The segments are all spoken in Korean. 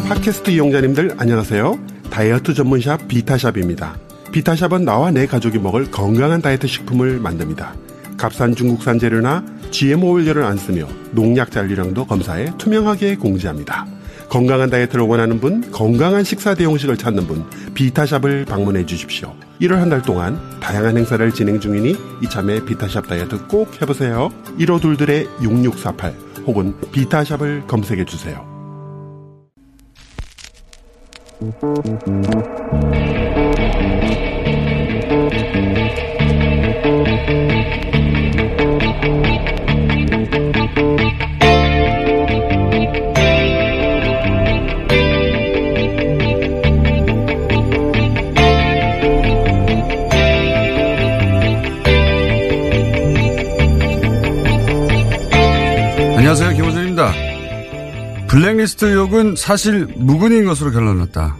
팟캐스트 이용자님들 안녕하세요. 다이어트 전문샵 비타샵입니다. 비타샵은 나와 내 가족이 먹을 건강한 다이어트 식품을 만듭니다. 값싼 중국산 재료나 GMO 원료를 안 쓰며 농약 잔류량도 검사해 투명하게 공지합니다. 건강한 다이어트를 원하는 분, 건강한 식사 대용식을 찾는 분, 비타샵을 방문해 주십시오. 1월 한 달 동안 다양한 행사를 진행 중이니 이참에 비타샵 다이어트 꼭 해보세요. 15둘들의 6648 혹은 비타샵을 검색해 주세요. 안녕 블랙리스트 의혹은 사실 무근인 것으로 결론났다.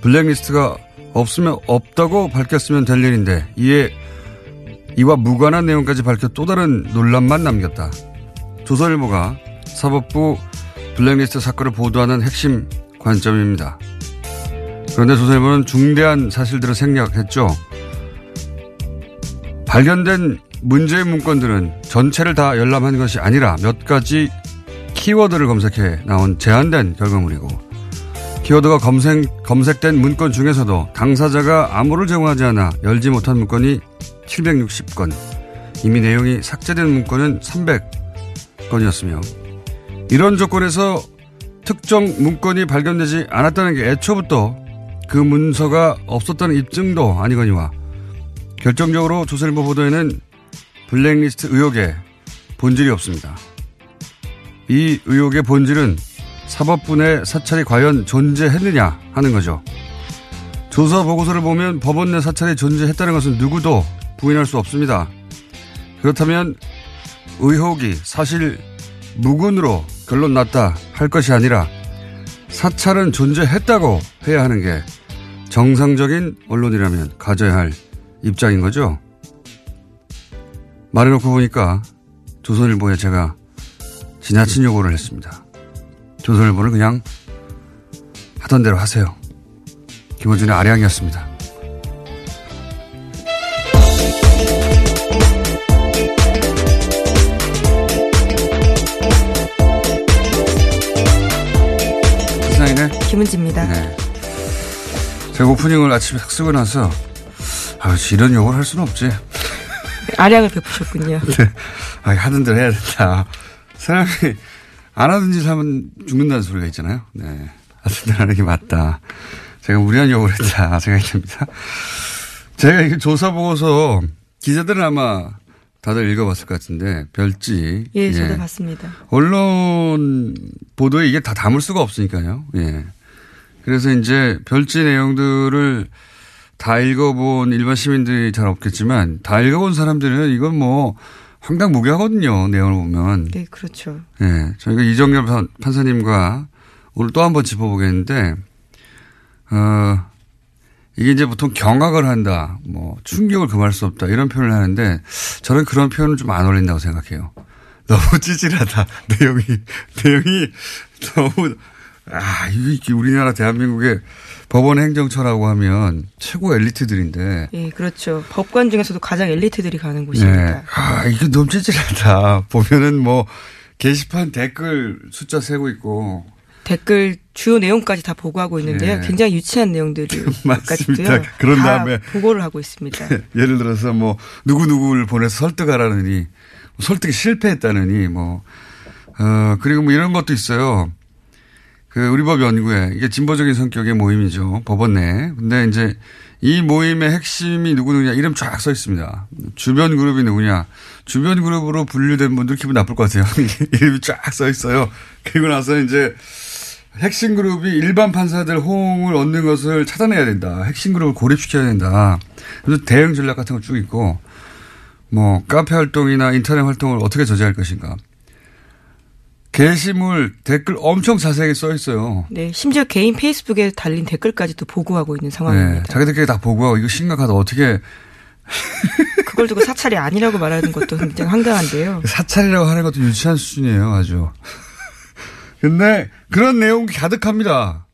블랙리스트가 없으면 없다고 밝혔으면 될 일인데 이에 이와 무관한 내용까지 밝혀 또 다른 논란만 남겼다. 조선일보가 사법부 블랙리스트 사건을 보도하는 핵심 관점입니다. 그런데 조선일보는 중대한 사실들을 생략했죠. 발견된 문제의 문건들은 전체를 다 열람한 것이 아니라 몇 가지 키워드를 검색해 나온 제한된 결과물이고 키워드가 검색, 검색된 문건 중에서도 당사자가 암호를 제공하지 않아 열지 못한 문건이 760건, 이미 내용이 삭제된 문건은 300건이었으며 이런 조건에서 특정 문건이 발견되지 않았다는 게 애초부터 그 문서가 없었다는 입증도 아니거니와 결정적으로 조선일보 보도에는 블랙리스트 의혹에 본질이 없습니다. 이 의혹의 본질은 사법부 내 사찰이 과연 존재했느냐 하는 거죠. 조사 보고서를 보면 법원 내 사찰이 존재했다는 것은 누구도 부인할 수 없습니다. 그렇다면 의혹이 사실 무근으로 결론 났다 할 것이 아니라 사찰은 존재했다고 해야 하는 게 정상적인 언론이라면 가져야 할 입장인 거죠. 말해놓고 보니까 조선일보에 제가 지나친 요구를 했습니다. 조선일보는 그냥 하던 대로 하세요. 김호준의 아량이었습니다. 세상이네. 김은지입니다. 네. 제가 오프닝을 아침에 딱 쓰고 나서 아, 이런 욕을 할 수는 없지. 아량을 베푸셨군요. 네. 아, 하던 대로 해야 된다. 사람이 안 하던 짓 하면 죽는다는 소리가 있잖아요. 네. 대로 하는 게 맞다. 제가 무리한 욕을 했다 생각이 듭니다. 제가 이게 조사 보고서 기자들은 아마 다들 읽어봤을 것 같은데 별지. 예, 저도 봤습니다. 언론 보도에 이게 다 담을 수가 없으니까요. 예. 그래서 이제 별지 내용들을 다 읽어본 일반 시민들이 잘 없겠지만 다 읽어본 사람들은 이건 뭐 황당 무계하거든요. 내용을 보면. 네, 그렇죠. 예. 저희가 이정열 판사님과 오늘 또 한 번 짚어보겠는데, 어, 이게 이제 보통 경악을 한다, 뭐 충격을 금할 수 없다 이런 표현을 하는데 저는 그런 표현은 좀 안 어울린다고 생각해요. 너무 찌질하다. 내용이 내용이 너무 아 이게 우리나라 대한민국의 법원 행정처라고 하면 최고 엘리트들인데. 예, 그렇죠. 법관 중에서도 가장 엘리트들이 가는 곳입니다. 네. 아 이게 너무 찌질하다. 보면은 뭐 게시판 댓글 숫자 세고 있고 댓글 주요 내용까지 다 보고하고 있는데요. 네. 굉장히 유치한 내용들이 맞습니다. 그런 다 다음에 보고를 하고 있습니다. 예를 들어서 뭐 누구 누구를 보내서 설득하라느니 설득이 실패했다느니 뭐 어, 그리고 뭐 이런 것도 있어요. 그 우리 법 연구회 이게 진보적인 성격의 모임이죠 법원 내. 근데 이제 이 모임의 핵심이 누구 누구냐 이름 쫙 써 있습니다. 주변 그룹이 누구냐. 주변 그룹으로 분류된 분들 기분 나쁠 것 같아요. 이름이 쫙 써 있어요. 그리고 나서 이제 핵심 그룹이 일반 판사들 호응을 얻는 것을 차단해야 된다. 핵심 그룹을 고립시켜야 된다. 그래서 대응 전략 같은 거 쭉 있고 뭐 카페 활동이나 인터넷 활동을 어떻게 저지할 것인가. 게시물 댓글 엄청 자세하게 써 있어요. 네, 심지어 개인 페이스북에 달린 댓글까지도 보고하고 있는 네, 상황입니다. 자기들끼리 다 보고하고 이거 심각하다. 어떻게 그걸 두고 사찰이 아니라고 말하는 것도 굉장히 황당한데요. 사찰이라고 하는 것도 유치한 수준이에요. 아주. 근데 그런 내용이 가득합니다.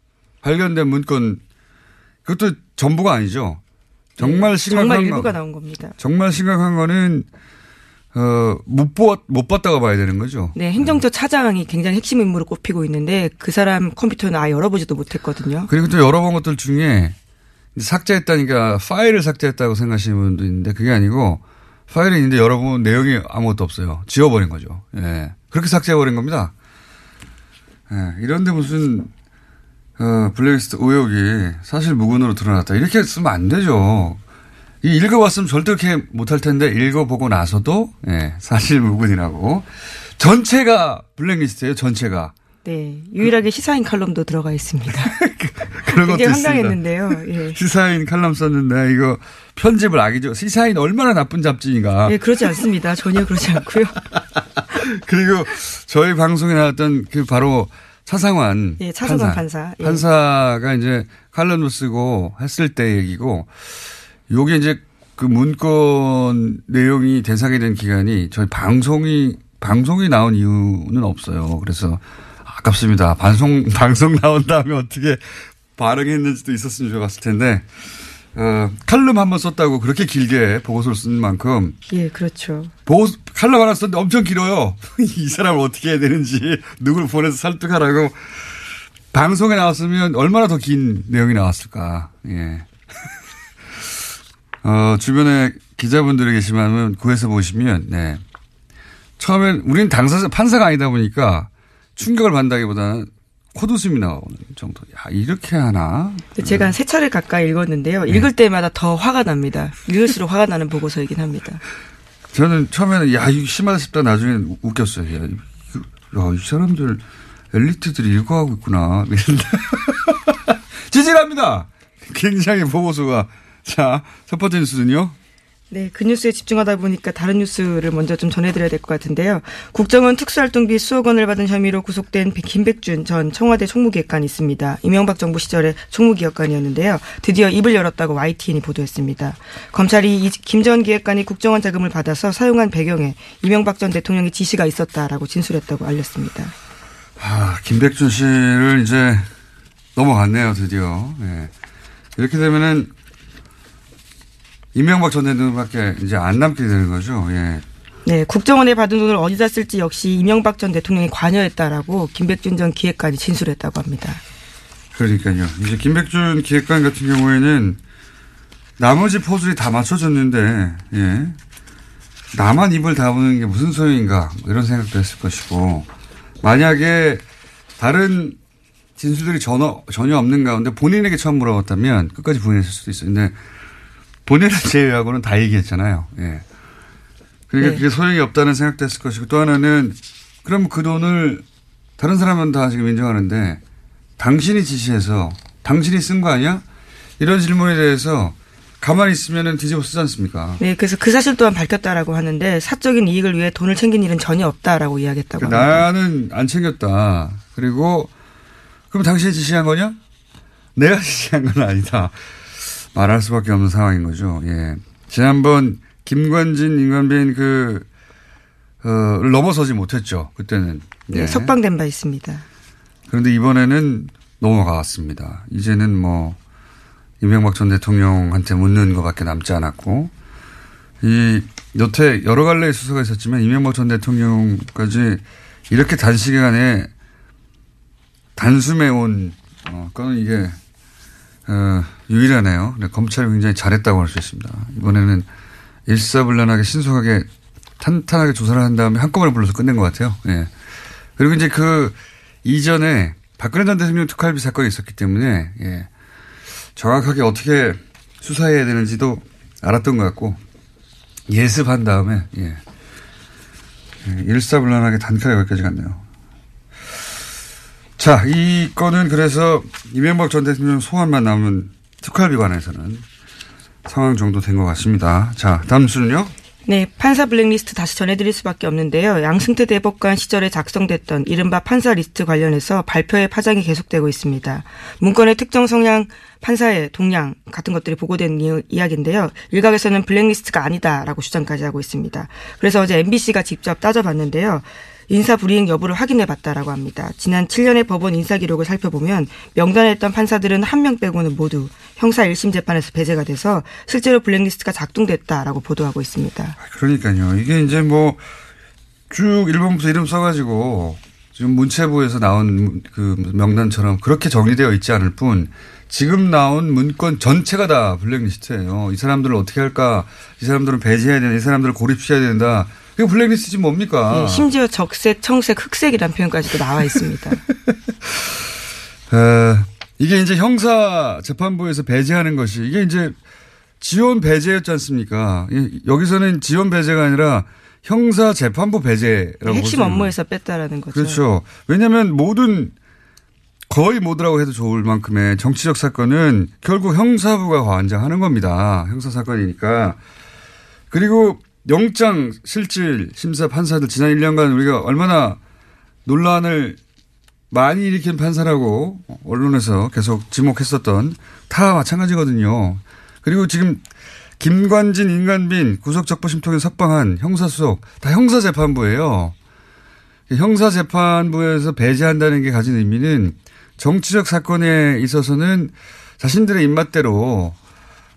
발견된 문건 그것도 전부가 아니죠. 정말 네, 심각한 정말 거- 일부가 나온 겁니다. 정말 심각한 거는 어, 못, 보, 못 봤다가 봐야 되는 거죠. 네, 행정처 차장이 굉장히 핵심 인물로 꼽히고 있는데 그 사람 컴퓨터는 아예 열어보지도 못했거든요. 그리고 또 열어본 것들 중에 삭제했다니까 파일을 삭제했다고 생각하시는 분도 있는데 그게 아니고 파일이 있는데 열어보면 내용이 아무것도 없어요. 지워버린 거죠. 예. 그렇게 삭제해버린 겁니다. 예. 이런데 무슨, 어, 블랙리스트 의혹이 사실 무근으로 드러났다. 이렇게 쓰면 안 되죠. 이 읽어봤으면 절대 그렇게 못할 텐데 읽어보고 나서도, 예, 사실 무근이라고. 전체가 블랙리스트예요, 전체가. 네, 유일하게 시사인 칼럼도 들어가 있습니다. 그런 것도. 황당했는데요. 예. 시사인 칼럼 썼는데 이거 편집을 악이죠. 시사인 얼마나 나쁜 잡지인가. 예, 그렇지 않습니다. 전혀 그렇지 않고요. 그리고 저희 방송에 나왔던 그 바로 차상환 예, 차상환 판사. 예. 판사가 이제 칼럼을 쓰고 했을 때 얘기고 요게 이제 그 문건 내용이 대상이 된 기간이 저희 방송이 방송이 나온 이유는 없어요. 그래서 아깝습니다. 방송 방송 나온 다음에 어떻게 반응했는지도 있었으면 좋았을 텐데 어, 칼럼 한 번 썼다고 그렇게 길게 보고서를 쓴 만큼 예, 그렇죠. 보고 칼럼 하나 썼는데 엄청 길어요. 이 사람을 어떻게 해야 되는지 누굴 보내서 설득하라고 방송에 나왔으면 얼마나 더 긴 내용이 나왔을까. 예. 어, 주변에 기자분들이 계시면 구해서 보시면 네. 처음엔 우리는 당사자 판사가 아니다 보니까 충격을 받는다기보다는 콧웃음이 나오는 정도. 야 이렇게 하나. 제가 한 세 차례 가까이 읽었는데요. 읽을 때마다 더 화가 납니다. 읽을수록 화가 나는 보고서이긴 합니다. 저는 처음에는 야 이거 심하다 싶다 나중에 웃겼어요. 야, 야, 이 사람들 엘리트들이 읽어하고 있구나. 지질합니다. 굉장히 보고서가 자 첫 번째 뉴스는요. 네, 그 뉴스에 집중하다 보니까 다른 뉴스를 먼저 좀 전해드려야 될 것 같은데요. 국정원 특수활동비 수억 원을 받은 혐의로 구속된 김백준 전 청와대 총무기획관이 있습니다. 이명박 정부 시절에 총무기획관이었는데요. 드디어 입을 열었다고 YTN이 보도했습니다. 검찰이 김 전 기획관이 국정원 자금을 받아서 사용한 배경에 이명박 전 대통령의 지시가 있었다라고 진술했다고 알렸습니다. 아, 김백준 씨를 이제 넘어갔네요, 드디어. 예. 이렇게 되면은 이명박 전 대통령밖에 이제 안 남게 되는 거죠. 예. 네, 국정원에 받은 돈을 어디다 쓸지 역시 이명박 전 대통령이 관여했다라고 김백준 전 기획관이 진술했다고 합니다. 그러니까요. 이제 김백준 기획관 같은 경우에는 나머지 포즈리 다 맞춰줬는데, 예. 나만 입을 다무는 게 무슨 소용인가, 뭐 이런 생각도 했을 것이고, 만약에 다른 진술들이 전혀, 전혀 없는 가운데 본인에게 처음 물어봤다면 끝까지 부인했을 수도 있어요. 근데 본인을 제외하고는 다 얘기했잖아요. 예. 그러니까 네. 그게 소용이 없다는 생각도 했을 것이고, 또 하나는 그럼 그 돈을 다른 사람은 다 지금 인정하는데 당신이 지시해서 당신이 쓴 거 아니야? 이런 질문에 대해서 가만히 있으면은 뒤집어 쓰지 않습니까? 네, 그래서 그 사실 또한 밝혔다라고 하는데 사적인 이익을 위해 돈을 챙긴 일은 전혀 없다라고 이야기했다고 그러니까 합니다. 나는 안 챙겼다. 그리고 그럼 당신이 지시한 거냐? 내가 지시한 건 아니다. 말할 수밖에 없는 상황인 거죠. 예. 지난번 김관진, 임관빈 그, 어, 를 넘어서지 못했죠. 그때는. 네, 예. 석방된 바 있습니다. 그런데 이번에는 넘어갔습니다. 이제는 뭐, 이명박 전 대통령한테 묻는 것밖에 남지 않았고, 이, 여태 여러 갈래의 수사가 있었지만, 이명박 전 대통령까지 이렇게 단시간에 단숨에 온, 어, 건은 이게, 어, 유일하네요. 네, 검찰이 굉장히 잘했다고 할 수 있습니다. 이번에는 일사불란하게 신속하게 탄탄하게 조사를 한 다음에 한꺼번에 불러서 끝낸 것 같아요. 예. 그리고 이제 그 이전에 박근혜 전 대통령 특활비 사건이 있었기 때문에 예. 정확하게 어떻게 수사해야 되는지도 알았던 것 같고 예습한 다음에 예. 예, 일사불란하게 단칼에 여기까지 갔네요. 자, 이 건은 그래서 이명박 전 대통령 소환만 남은 특활비 관해서는 상황 정리 된 것 같습니다. 자, 다음 수는요? 네, 판사 블랙리스트 다시 전해드릴 수밖에 없는데요. 양승태 대법관 시절에 작성됐던 이른바 판사 리스트 관련해서 발표의 파장이 계속되고 있습니다. 문건에 특정 성향 판사의 동향 같은 것들이 보고된 이야기인데요. 일각에서는 블랙리스트가 아니다라고 주장까지 하고 있습니다. 그래서 어제 MBC가 직접 따져봤는데요. 인사 불이행 여부를 확인해 봤다라고 합니다. 지난 7년의 법원 인사 기록을 살펴보면 명단에 있던 판사들은 한 명 빼고는 모두 형사 1심 재판에서 배제가 돼서 실제로 블랙리스트가 작동됐다라고 보도하고 있습니다. 그러니까요. 이게 이제 뭐쭉 1번부터 이름 써가지고 지금 문체부에서 나온 그 명단처럼 그렇게 정리되어 있지 않을 뿐 지금 나온 문건 전체가 다 블랙리스트예요. 이 사람들을 어떻게 할까? 이 사람들은 배제해야 된다. 이 사람들을 고립시켜야 된다. 그 블랙리스트지 뭡니까? 네, 심지어 적색, 청색, 흑색이라는 표현까지도 나와 있습니다. 에, 이게 이제 형사 재판부에서 배제하는 것이 이게 이제 지원 배제였지 않습니까? 여기서는 지원 배제가 아니라 형사 재판부 배제라고 핵심 업무에서 뺐다라는 거죠. 그렇죠. 왜냐하면 모든 거의 모두라고 해도 좋을 만큼의 정치적 사건은 결국 형사부가 관장하는 겁니다. 형사 사건이니까. 그리고 영장 실질 심사 판사들 지난 1년간 우리가 얼마나 논란을 많이 일으킨 판사라고 언론에서 계속 지목했었던 다 마찬가지거든요. 그리고 지금 김관진, 인간빈 구속적부심통에 석방한 형사수석 다 형사재판부예요. 형사재판부에서 배제한다는 게 가진 의미는 정치적 사건에 있어서는 자신들의 입맛대로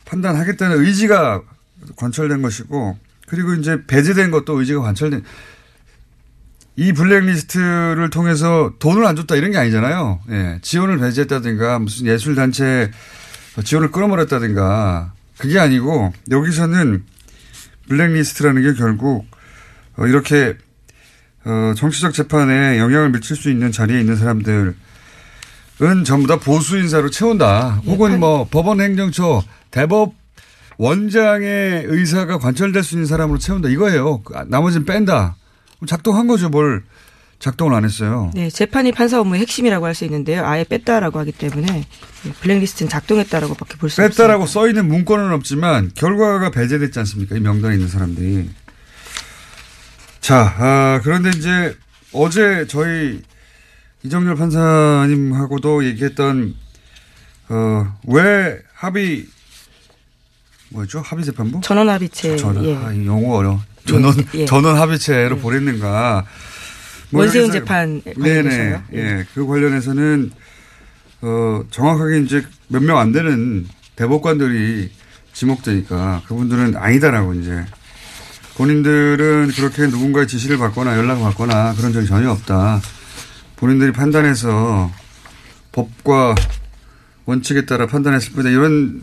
판단하겠다는 의지가 관철된 것이고 그리고 이제 배제된 것도 의지가 관철된 이 블랙리스트를 통해서 돈을 안 줬다 이런 게 아니잖아요. 예. 지원을 배제했다든가 무슨 예술단체 지원을 끊어버렸다든가 그게 아니고 여기서는 블랙리스트라는 게 결국 어, 이렇게 어, 정치적 재판에 영향을 미칠 수 있는 자리에 있는 사람들은 전부 다 보수 인사로 채운다. 혹은 뭐 법원 행정처 대법 원장의 의사가 관철될 수 있는 사람으로 채운다 이거예요. 나머지는 뺀다. 작동한 거죠. 뭘 작동을 안 했어요. 네, 재판이 판사 업무의 핵심이라고 할 수 있는데요. 아예 뺐다라고 하기 때문에 블랙리스트는 작동했다라고밖에 볼 수 없습니다. 뺐다라고 써 있는 문건은 없지만 결과가 배제됐지 않습니까? 이 명단에 있는 사람들이. 자, 아, 그런데 이제 어제 저희 이정열 판사님하고도 얘기했던 어, 왜 합의 뭐죠? 합의재판부? 전원합의체. 전원. 예. 아, 영어 어려. 전원 예, 예. 전원 합의체로 예. 보냈는가? 뭐 원세훈 재판 네네. 예. 예. 그 관련해서는 어 정확하게 이제 몇 명 안 되는 대법관들이 지목되니까 그분들은 아니다라고 이제 본인들은 그렇게 누군가의 지시를 받거나 연락을 받거나 그런 적이 전혀 없다. 본인들이 판단해서 법과 원칙에 따라 판단했을 뿐이다. 이런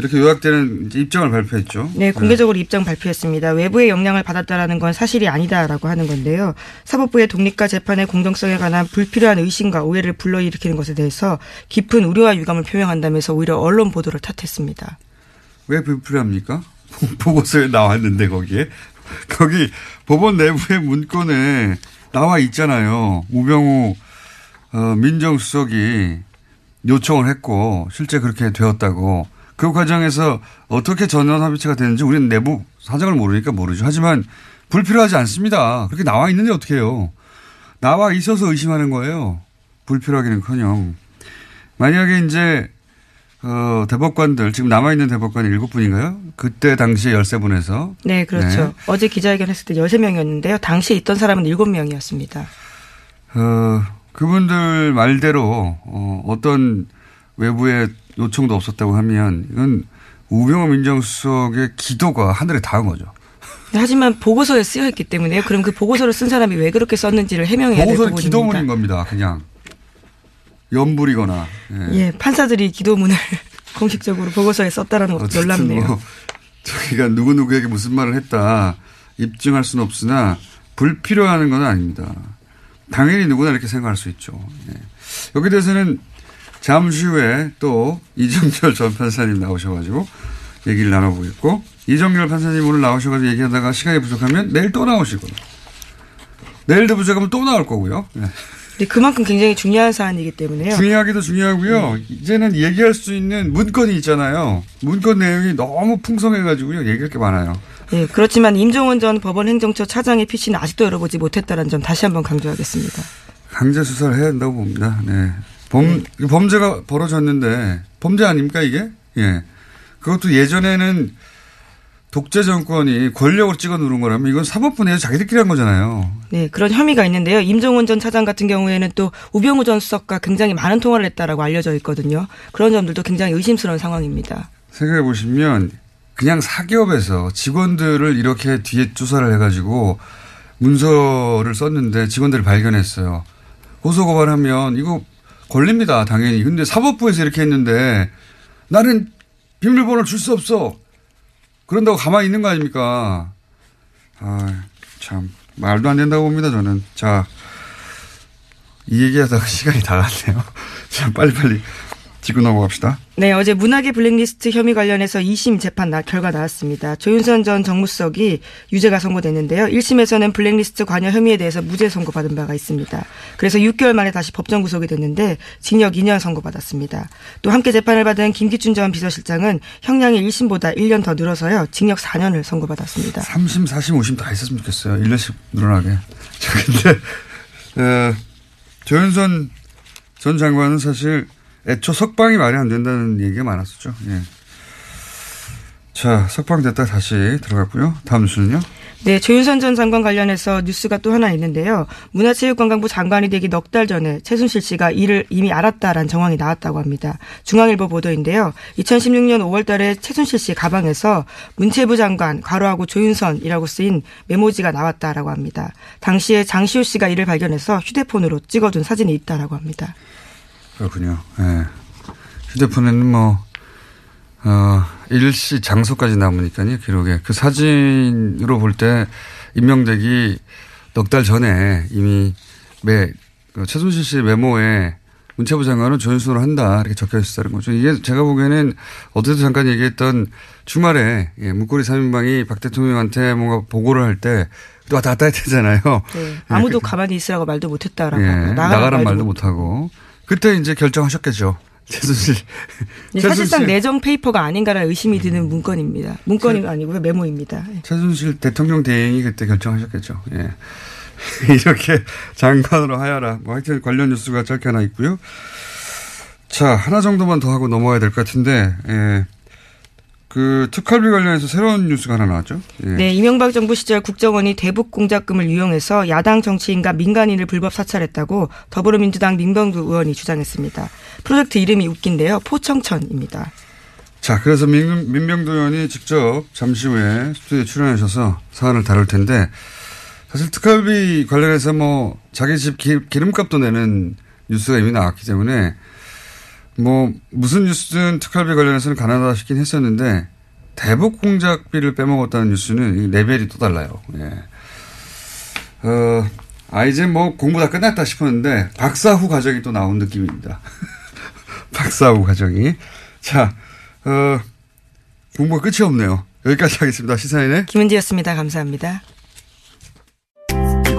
이렇게 요약되는 입장을 발표했죠. 네, 공개적으로 네. 입장 발표했습니다. 외부의 영향을 받았다라는 건 사실이 아니다라고 하는 건데요. 사법부의 독립과 재판의 공정성에 관한 불필요한 의심과 오해를 불러일으키는 것에 대해서 깊은 우려와 유감을 표명한다면서 오히려 언론 보도를 탓했습니다. 왜 불필요합니까? 보고서에 나왔는데 거기에 거기 법원 내부의 문건에 나와 있잖아요. 우병우 어, 민정수석이 요청을 했고 실제 그렇게 되었다고. 그 과정에서 어떻게 전원 합의체가 되는지 우리는 내부 사정을 모르니까 모르죠. 하지만 불필요하지 않습니다. 그렇게 나와 있는데 어떻게 해요. 나와 있어서 의심하는 거예요. 불필요하기는 커녕. 만약에 이제 어, 대법관들, 지금 남아 있는 대법관이 7분인가요? 그때 당시에 13분에서. 네, 그렇죠. 네. 어제 기자회견 했을 때 13명이었는데요. 당시에 있던 사람은 7명이었습니다. 어, 그분들 말대로, 어, 어떤 외부의 요청도 없었다고 하면 이건 우병우 민정수석의 기도가 하늘에 닿은 거죠. 하지만 보고서에 쓰여 있기 때문에요. 그럼 그 보고서를 쓴 사람이 왜 그렇게 썼는지를 해명해야 될 부분입니다. 기도문인 겁니다. 그냥 연불이거나. 예. 예 판사들이 기도문을 공식적으로 보고서에 썼다라는 것도 놀랍네요. 뭐 저희가 누구 누구에게 무슨 말을 했다 입증할 수는 없으나 불필요하는 건 아닙니다. 당연히 누구나 이렇게 생각할 수 있죠. 예. 여기 대해서는 잠시 후에 또 이정철 전 판사님 나오셔가지고 얘기를 나눠보겠고 이정열 판사님 오늘 나오셔가지고 얘기하다가 시간이 부족하면 내일 또 나오시고 내일도 부족하면 또 나올 거고요. 네. 네, 그만큼 굉장히 중요한 사안이기 때문에요. 중요하기도 중요하고요. 네. 이제는 얘기할 수 있는 문건이 있잖아요. 문건 내용이 너무 풍성해가지고요. 얘기할 게 많아요. 네, 그렇지만 임종원 전 법원 행정처 차장의 PC는 아직도 열어보지 못했다는 점 다시 한번 강조하겠습니다. 강제 수사를 해야 한다고 봅니다. 네. 범, 네. 범죄가 벌어졌는데 범죄 아닙니까 이게? 예. 그것도 예전에는 독재 정권이 권력을 찍어 누른 거라면 이건 사법부내에서 자기들끼리 한 거잖아요. 네, 그런 혐의가 있는데요. 임종원 전 차장 같은 경우에는 또 우병우 전 수석과 굉장히 많은 통화를 했다라고 알려져 있거든요. 그런 점들도 굉장히 의심스러운 상황입니다. 생각해 보시면 그냥 사기업에서 직원들을 이렇게 뒤에 조사를 해가지고 문서를 썼는데 직원들을 발견했어요. 고소 고발하면 이거 걸립니다, 당연히. 근데 사법부에서 이렇게 했는데 나는 비밀번호를 줄수 없어. 그런다고 가만히 있는 거 아닙니까? 아, 참. 말도 안 된다고 봅니다, 저는. 자, 이 얘기하다가 시간이 다 갔네요. 자, 빨리빨리 짚고 넘어갑시다. 네, 어제 문학의 블랙리스트 혐의 관련해서 2심 재판 나, 결과 나왔습니다. 조윤선 전 정무수석이 유죄가 선고됐는데요. 1심에서는 블랙리스트 관여 혐의에 대해서 무죄 선고받은 바가 있습니다. 그래서 6개월 만에 다시 법정 구속이 됐는데 징역 2년 선고받았습니다. 또 함께 재판을 받은 김기춘 전 비서실장은 형량이 1심보다 1년 더 늘어서요. 징역 4년을 선고받았습니다. 3심, 4심, 5심 다 했었으면 좋겠어요. 1년씩 늘어나게. 자, 근데, 어, 조윤선 전 장관은 사실 애초 석방이 말이 안 된다는 얘기가 많았었죠. 예. 자, 석방됐다 다시 들어갔고요. 다음 뉴스는요? 네, 조윤선 전 장관 관련해서 뉴스가 또 하나 있는데요. 문화체육관광부 장관이 되기 넉 달 전에 최순실 씨가 이를 이미 알았다라는 정황이 나왔다고 합니다. 중앙일보 보도인데요. 2016년 5월 달에 최순실 씨 가방에서 문체부 장관, 괄호하고 조윤선이라고 쓰인 메모지가 나왔다라고 합니다. 당시에 장시호 씨가 이를 발견해서 휴대폰으로 찍어둔 사진이 있다라고 합니다. 그렇군요. 예. 휴대폰에는 뭐, 어, 일시 장소까지 남으니까요, 기록에. 그 사진으로 볼 때 임명되기 넉 달 전에 이미 매, 그 최순실 씨 메모에 문체부 장관은 조윤선으로 한다. 이렇게 적혀 있었다는 거죠. 이게 제가 보기에는 어제도 잠깐 얘기했던 주말에 예, 문고리 3인방이 박 대통령한테 뭔가 보고를 할때 왔다 갔다 했잖아요. 네. 아무도 예. 가만히 있으라고 말도 못했다라고. 예. 나가란 말도 못하고. 그때 이제 결정하셨겠죠. 최순실. 네, 사실상 내정 페이퍼가 아닌가라는 의심이 드는 문건입니다. 문건이 아니고요 메모입니다. 예. 최순실 대통령 대행이 그때 결정하셨겠죠. 예. 이렇게 장관으로 하여라. 뭐 하여튼 관련 뉴스가 짧게 하나 있고요. 자 하나 정도만 더 하고 넘어가야 될 것 같은데 예. 그 특활비 관련해서 새로운 뉴스가 하나 나왔죠. 예. 네, 이명박 정부 시절 국정원이 대북 공작금을 이용해서 야당 정치인과 민간인을 불법 사찰했다고 더불어민주당 민병두 의원이 주장했습니다. 프로젝트 이름이 웃긴데요. 포청천입니다. 자, 그래서 민, 민병두 의원이 직접 잠시 후에 스튜디오에 출연하셔서 사안을 다룰 텐데 사실 특활비 관련해서 뭐 자기 집 기름값도 내는 뉴스가 이미 나왔기 때문에 뭐 무슨 뉴스든 특활비 관련해서는 가난하다 싶긴 했었는데 대북 공작비를 빼먹었다는 뉴스는 레벨이 또 달라요. 예. 어, 아 이제 뭐 공부 다 끝났다 싶었는데 박사 후 과정이 또 나온 느낌입니다. 박사 후 과정이 자 어, 공부가 끝이 없네요. 여기까지 하겠습니다. 시사인의 김은지였습니다. 감사합니다.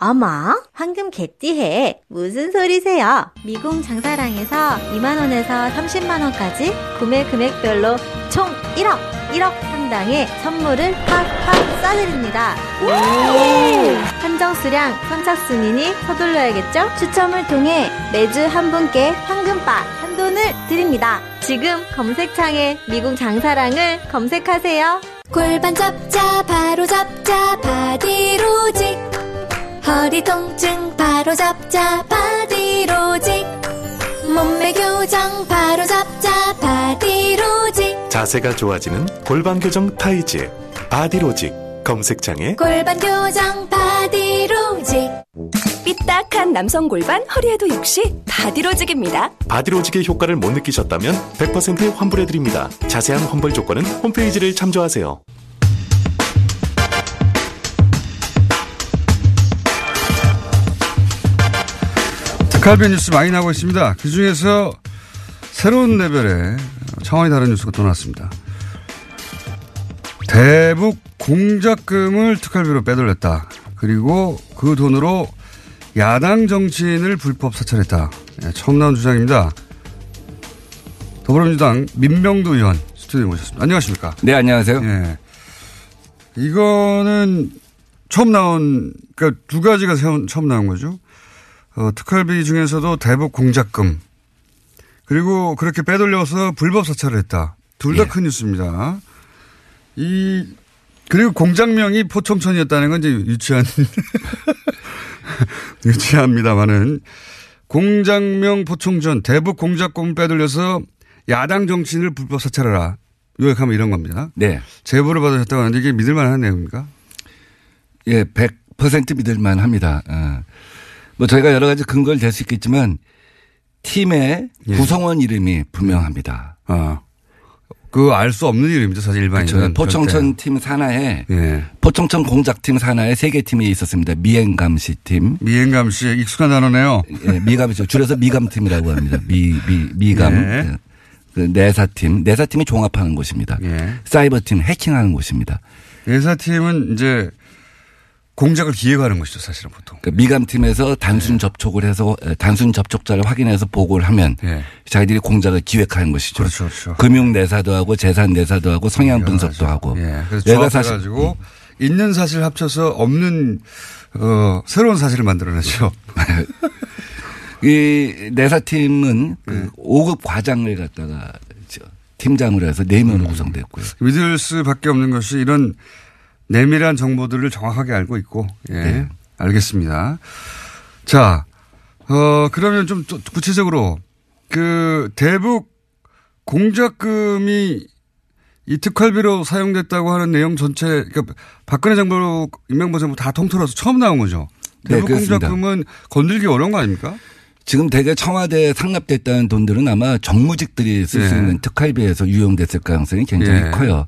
어머, 황금 개띠해. 무슨 소리세요? 미궁 장사랑에서 2만원에서 30만원까지 구매 금액별로 총 1억, 1억 상당의 선물을 팍팍 쏴드립니다. 한정 수량 선착순이니 서둘러야겠죠? 추첨을 통해 매주 한 분께 황금바 한 돈을 드립니다. 지금 검색창에 미궁 장사랑을 검색하세요. 골반 잡자 바로 잡자 바디로직 허리 통증 바로 잡자 바디로직 몸매 교정 바로 잡자 바디로직 자세가 좋아지는 골반 교정 타이즈 바디로직 검색창에 골반 교정 바디로직 삐딱한 남성 골반 허리에도 역시 바디로직입니다. 바디로직의 효과를 못 느끼셨다면 100% 환불해드립니다. 자세한 환불 조건은 홈페이지를 참조하세요. 특활비 뉴스 많이 나오고 있습니다. 그 중에서 새로운 레벨의 차원이 다른 뉴스가 또 나왔습니다. 대북 공작금을 특할비로 빼돌렸다. 그리고 그 돈으로 야당 정치인을 불법 사찰했다. 예, 처음 나온 주장입니다. 더불어민주당 민명도 의원 스튜디오에 모셨습니다. 안녕하십니까? 네, 안녕하세요. 예. 이거는 처음 나온, 그러니까 두 가지가 세운, 처음 나온 거죠. 어, 특활비 중에서도 대북 공작금 그리고 그렇게 빼돌려서 불법 사찰을 했다. 둘 다큰 뉴스입니다. 이 그리고 공장명이 포청천이었다는 건 이제 유치한 유치합니다만은 공장명 포청천 대북 공작금 빼돌려서 야당 정치인을 불법 사찰하라. 요약하면 이런 겁니다. 네. 제보를 받으셨다고 하는데 이게 믿을만한 내용입니까? 예, 100% 믿을만 합니다. 어. 뭐 저희가 여러 가지 근거를 댈 수 있겠지만 팀의 예. 구성원 이름이 분명합니다. 아. 그 알 수 없는 이름이죠, 사실 일반인은. 포청천 절대. 팀 산하에 예. 포청천 공작팀 산하에 세 개 팀이 있었습니다. 미행감시 팀. 미행감시 익숙한 단어네요. 예, 미감이죠. 줄여서 미감팀이라고 합니다. 미, 미, 미감. 예. 그 내사팀. 내사팀이 종합하는 곳입니다. 예. 사이버팀 해킹하는 곳입니다. 예사팀은 이제 공작을 기획하는 것이죠, 사실은 보통. 그러니까 미감팀에서 단순 접촉을 해서 에, 단순 접촉자를 확인해서 보고를 하면 예. 자기들이 공작을 기획하는 것이죠. 그렇죠, 그렇죠. 금융 내사도 하고 재산 내사도 하고 성향 분석도 하고. 예. 그래서 내가 사실 음. 조합해가지고 있는 사실 합쳐서 없는 어, 새로운 사실을 만들어내죠. 이 내사팀은 그 음. 5급 과장을 갖다가 저 팀장으로 해서 4명으로 구성됐고요. 믿을 수밖에 없는 것이 이런 내밀한 정보들을 정확하게 알고 있고, 예. 네. 알겠습니다. 자, 어, 그러면 좀또 구체적으로 그 대북 공작금이 이 특활비로 사용됐다고 하는 내용 전체, 그러니까 박근혜 정부, 임명보 정부 다 통틀어서 처음 나온 거죠. 네, 대북 그렇습니다. 공작금은 건들기 어려운 거 아닙니까? 지금 대개 청와대에 상납됐다는 돈들은 아마 정무직들이 쓸수 예. 있는 특활비에서 유용됐을 가능성이 굉장히 예. 커요.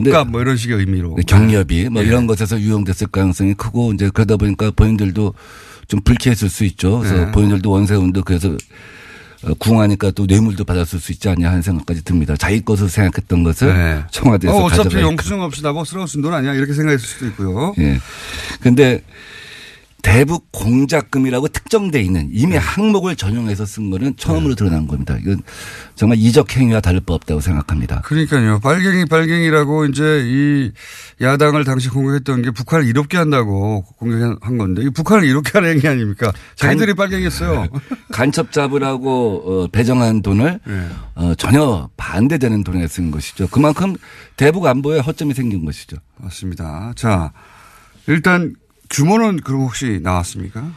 떡값 뭐 이런 식의 의미로. 네, 경력이 뭐 예. 이런 것에서 유용됐을 가능성이 크고 이제 그러다 보니까 본인들도 좀 불쾌했을 수 있죠. 그래서 예. 본인들도 원세훈도 그래서 어, 궁하니까 또 뇌물도 받았을 수 있지 않냐 하는 생각까지 듭니다. 자기 것으로 생각했던 것을 네. 청와대에서 어, 가져가니까. 영수증 없이 나보고 쓰러쓴돈 아니야 이렇게 생각했을 수도 있고요. 예. 근데 대북 공작금이라고 특정돼 있는 이미 항목을 전용해서 쓴 거는 처음으로 드러난 겁니다. 이건 정말 이적 행위와 다를 바 없다고 생각합니다. 그러니까요. 빨갱이 빨갱이라고 이제 이 야당을 당시 공격했던 게 북한을 이롭게 한다고 공격한 건데 이 북한을 이롭게 하는 행위 아닙니까? 자기들이 빨갱이였어요. 간첩 잡으라고 어, 배정한 돈을 네. 어, 전혀 반대되는 돈에 쓴 것이죠. 그만큼 대북 안보에 허점이 생긴 것이죠. 맞습니다. 자, 일단 규모는 그럼 혹시 나왔습니까?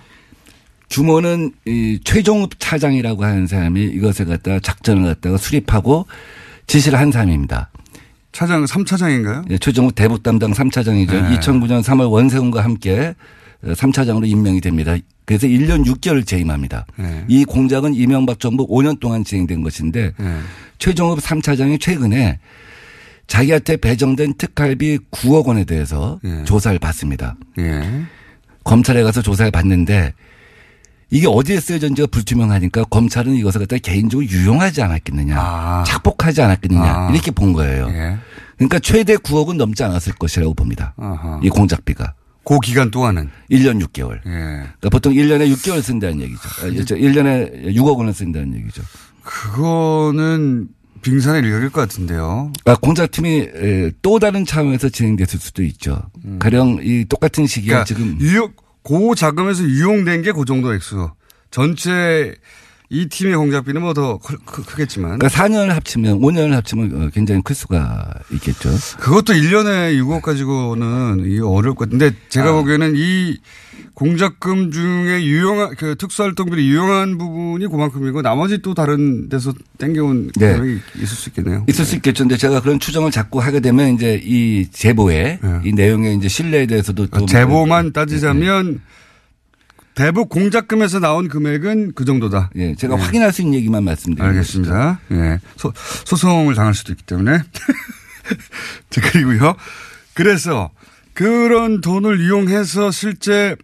규모는 이 최종읍 차장이라고 하는 사람이 이것을 갖다가 작전을 갖다가 수립하고 지시를 한 사람입니다. 차장 3차장인가요? 예, 최종읍 대북 담당 3차장이죠. 네. 2009년 3월 원세훈과 함께 3차장으로 임명이 됩니다. 그래서 1년 6개월 재임합니다. 네. 이 공작은 이명박 정부 5년 동안 진행된 것인데 네. 최종업 3차장이 최근에 자기한테 배정된 특활비 9억 원에 대해서 조사를 받습니다. 예. 검찰에 가서 조사를 받는데 이게 어디에 쓰여졌는지가 불투명하니까 검찰은 이것을 갖다 개인적으로 유용하지 않았겠느냐. 착복하지 않았겠느냐. 아. 이렇게 본 거예요. 예. 그러니까 최대 9억은 넘지 않았을 것이라고 봅니다. 아하. 이 공작비가. 그 기간 동안은 1년 6개월. 예. 그러니까 보통 1년에 6개월 쓴다는 얘기죠. 아, 1년에 6억 원을 쓴다는 얘기죠. 그거는 빙산의 일각일 것 같은데요. 아, 공작팀이 에, 또 다른 차원에서 진행됐을 수도 있죠. 가령 이 똑같은 시기에 그러니까 지금 유용, 고 자금에서 유용된 게 그 정도 액수. 전체 이 팀의 공작비는 뭐 더 크겠지만. 그러니까 4년을 합치면 5년을 합치면 어, 굉장히 클 수가 있겠죠. 그것도 1년에 6억 가지고는 이게 어려울 것 같은데 제가 아. 보기에는 이 공작금 중에 유용한 그 특수활동비리 유용한 부분이 그만큼이고 나머지 또 다른 데서 땡겨온 네. 금액이 있을 수 있겠네요. 있을 수 있겠죠. 근데 제가 그런 추정을 자꾸 하게 되면 이제 이 제보에 이 내용의 이제 신뢰에 대해서도 또 네. 제보만 따지자면 대북 공작금에서 나온 금액은 그 정도다. 예, 제가 예. 확인할 수 있는 얘기만 말씀드립니다. 알겠습니다. 예. 소, 소송을 당할 수도 있기 때문에. 자, 그리고요. 그래서 그런 돈을 이용해서 실제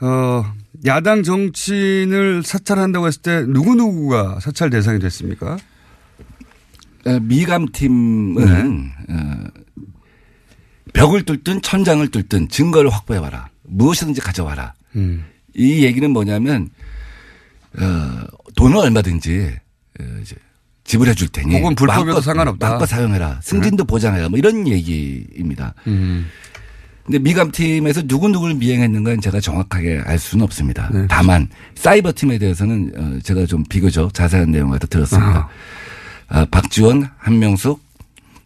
어, 야당 정치인을 사찰한다고 했을 때 누구누구가 사찰 대상이 됐습니까? 어, 미감팀은 어, 벽을 뚫든 천장을 뚫든 증거를 확보해와라. 무엇이든지 가져와라. 음. 이 얘기는 뭐냐면 어, 돈은 얼마든지 어, 이제 지불해 줄 테니 혹은 불법이어도 마음껏, 상관없다. 마음껏 사용해라. 승진도 보장해라. 뭐 이런 얘기입니다. 음. 근데 미감팀에서 누구누구를 미행했는가는 제가 정확하게 알 수는 없습니다. 네. 다만 사이버팀에 대해서는 어, 제가 좀 비교적 자세한 내용을 다 들었습니다. 아, 박지원, 한명숙,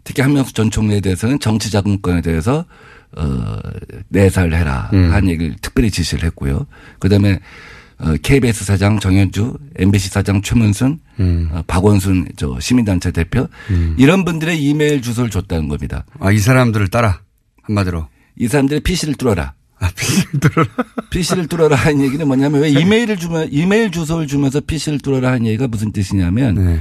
특히 한명숙 전 총리에 대해서는 정치자금권에 대해서 어, 내사를 해라 음. 한 얘기를 특별히 지시를 했고요. 그다음에 어, KBS 사장 정현주, MBC 사장 최문순, 음. 어, 박원순 저 시민단체 대표 이런 분들의 이메일 주소를 줬다는 겁니다. 아, 이 사람들을 따라 한마디로. 이 사람들의 PC를 뚫어라. 아, PC를 뚫어라. PC를 뚫어라 하는 얘기는 뭐냐면 왜 이메일을 주면 이메일 주소를 주면서 PC를 뚫어라 하는 얘기가 무슨 뜻이냐면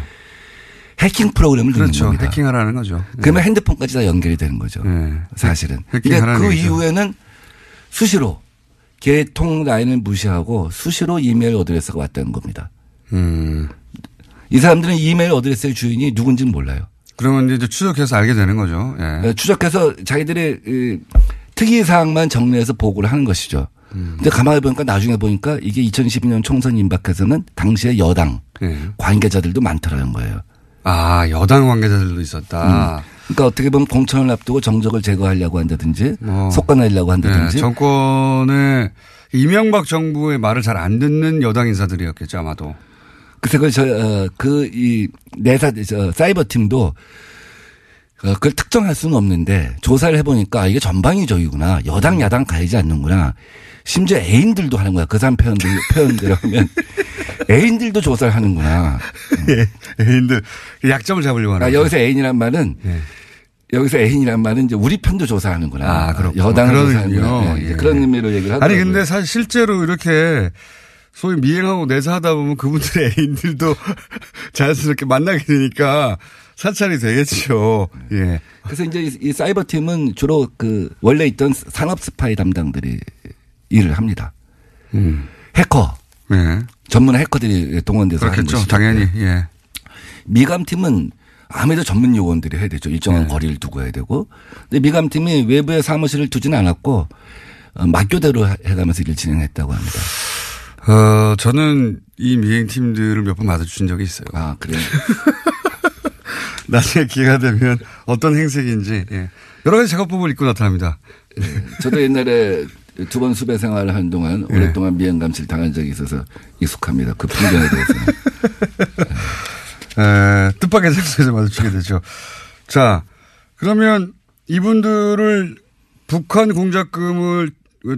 해킹 프로그램을 넣는 네. 그렇죠. 겁니다. 해킹하라는 거죠. 네. 그러면 핸드폰까지 다 연결이 되는 거죠. 사실은. 근데 그 얘기죠. 이후에는 수시로 계통 라인을 무시하고 수시로 이메일 어드레스가 왔다는 겁니다. 음. 이 사람들은 이메일 어드레스의 주인이 누군지는 몰라요. 그러면 이제 추적해서 알게 되는 거죠. 예. 어, 추적해서 자기들의 이 특이 사항만 정리해서 보고를 하는 것이죠. 음. 근데 가만히 보니까 나중에 보니까 이게 2012년 총선 임박해서는 당시에 여당 예. 관계자들도 많더라는 거예요. 아, 여당 관계자들도 있었다. 음. 그러니까 어떻게 보면 공천을 앞두고 정적을 제거하려고 한다든지 뭐. 속아내려고 한다든지 네, 정권의 이명박 정부의 말을 잘 안 듣는 여당 인사들이었겠죠, 아마도. 그래서 그, 저, 어, 그, 이, 내사, 저, 사이버 팀도, 어, 그걸 특정할 수는 없는데, 조사를 해보니까, 아, 이게 전방위적이구나. 여당, 야당 가리지 않는구나. 심지어 애인들도 하는 거야. 그 사람 표현들, 표현대로 하면. 애인들도 조사를 하는구나. 예, 애인들. 약점을 잡으려고 하는 아. 여기서 애인이란 말은, 여기서 애인이란 말은 이제 우리 편도 조사하는구나. 아, 그렇군요. 여당을. 조사하는구나. 네, 예. 그런 의미로 얘기를 하더라고요. 아니, 근데 사실 실제로 이렇게 소위 미행하고 내사하다 보면 그분들의 애인들도 자연스럽게 만나게 되니까 사찰이 되겠죠. 예. 그래서 이제 이- 이 사이버 팀은 주로 그 원래 있던 산업 스파이 담당들이 일을 합니다. 음. 해커. 예. 전문 해커들이 동원돼서 하는 그렇겠죠. 것이죠. 당연히. 예. 미감 팀은 아무래도 전문 요원들이 해야 되죠. 네. 일정한 거리를 두고 해야 되고. 근데 미감 팀이 외부에 사무실을 두지는 않았고 어, 막교대로 해- 해가면서 일을 진행했다고 합니다. 어, 저는 이 미행팀들을 몇번 받아주신 적이 있어요. 아, 그래요? 나중에 기회가 되면 어떤 행색인지, 예. 여러 가지 작업법을 입고 나타납니다. 저도 옛날에 두 번 수배 생활을 하는 동안 예. 오랫동안 미행 감시를 당한 적이 있어서 익숙합니다. 그 풍경에 대해서는. 에, 뜻밖의 장소에서 마주치게 되죠. 자, 그러면 이분들을 북한 공작금을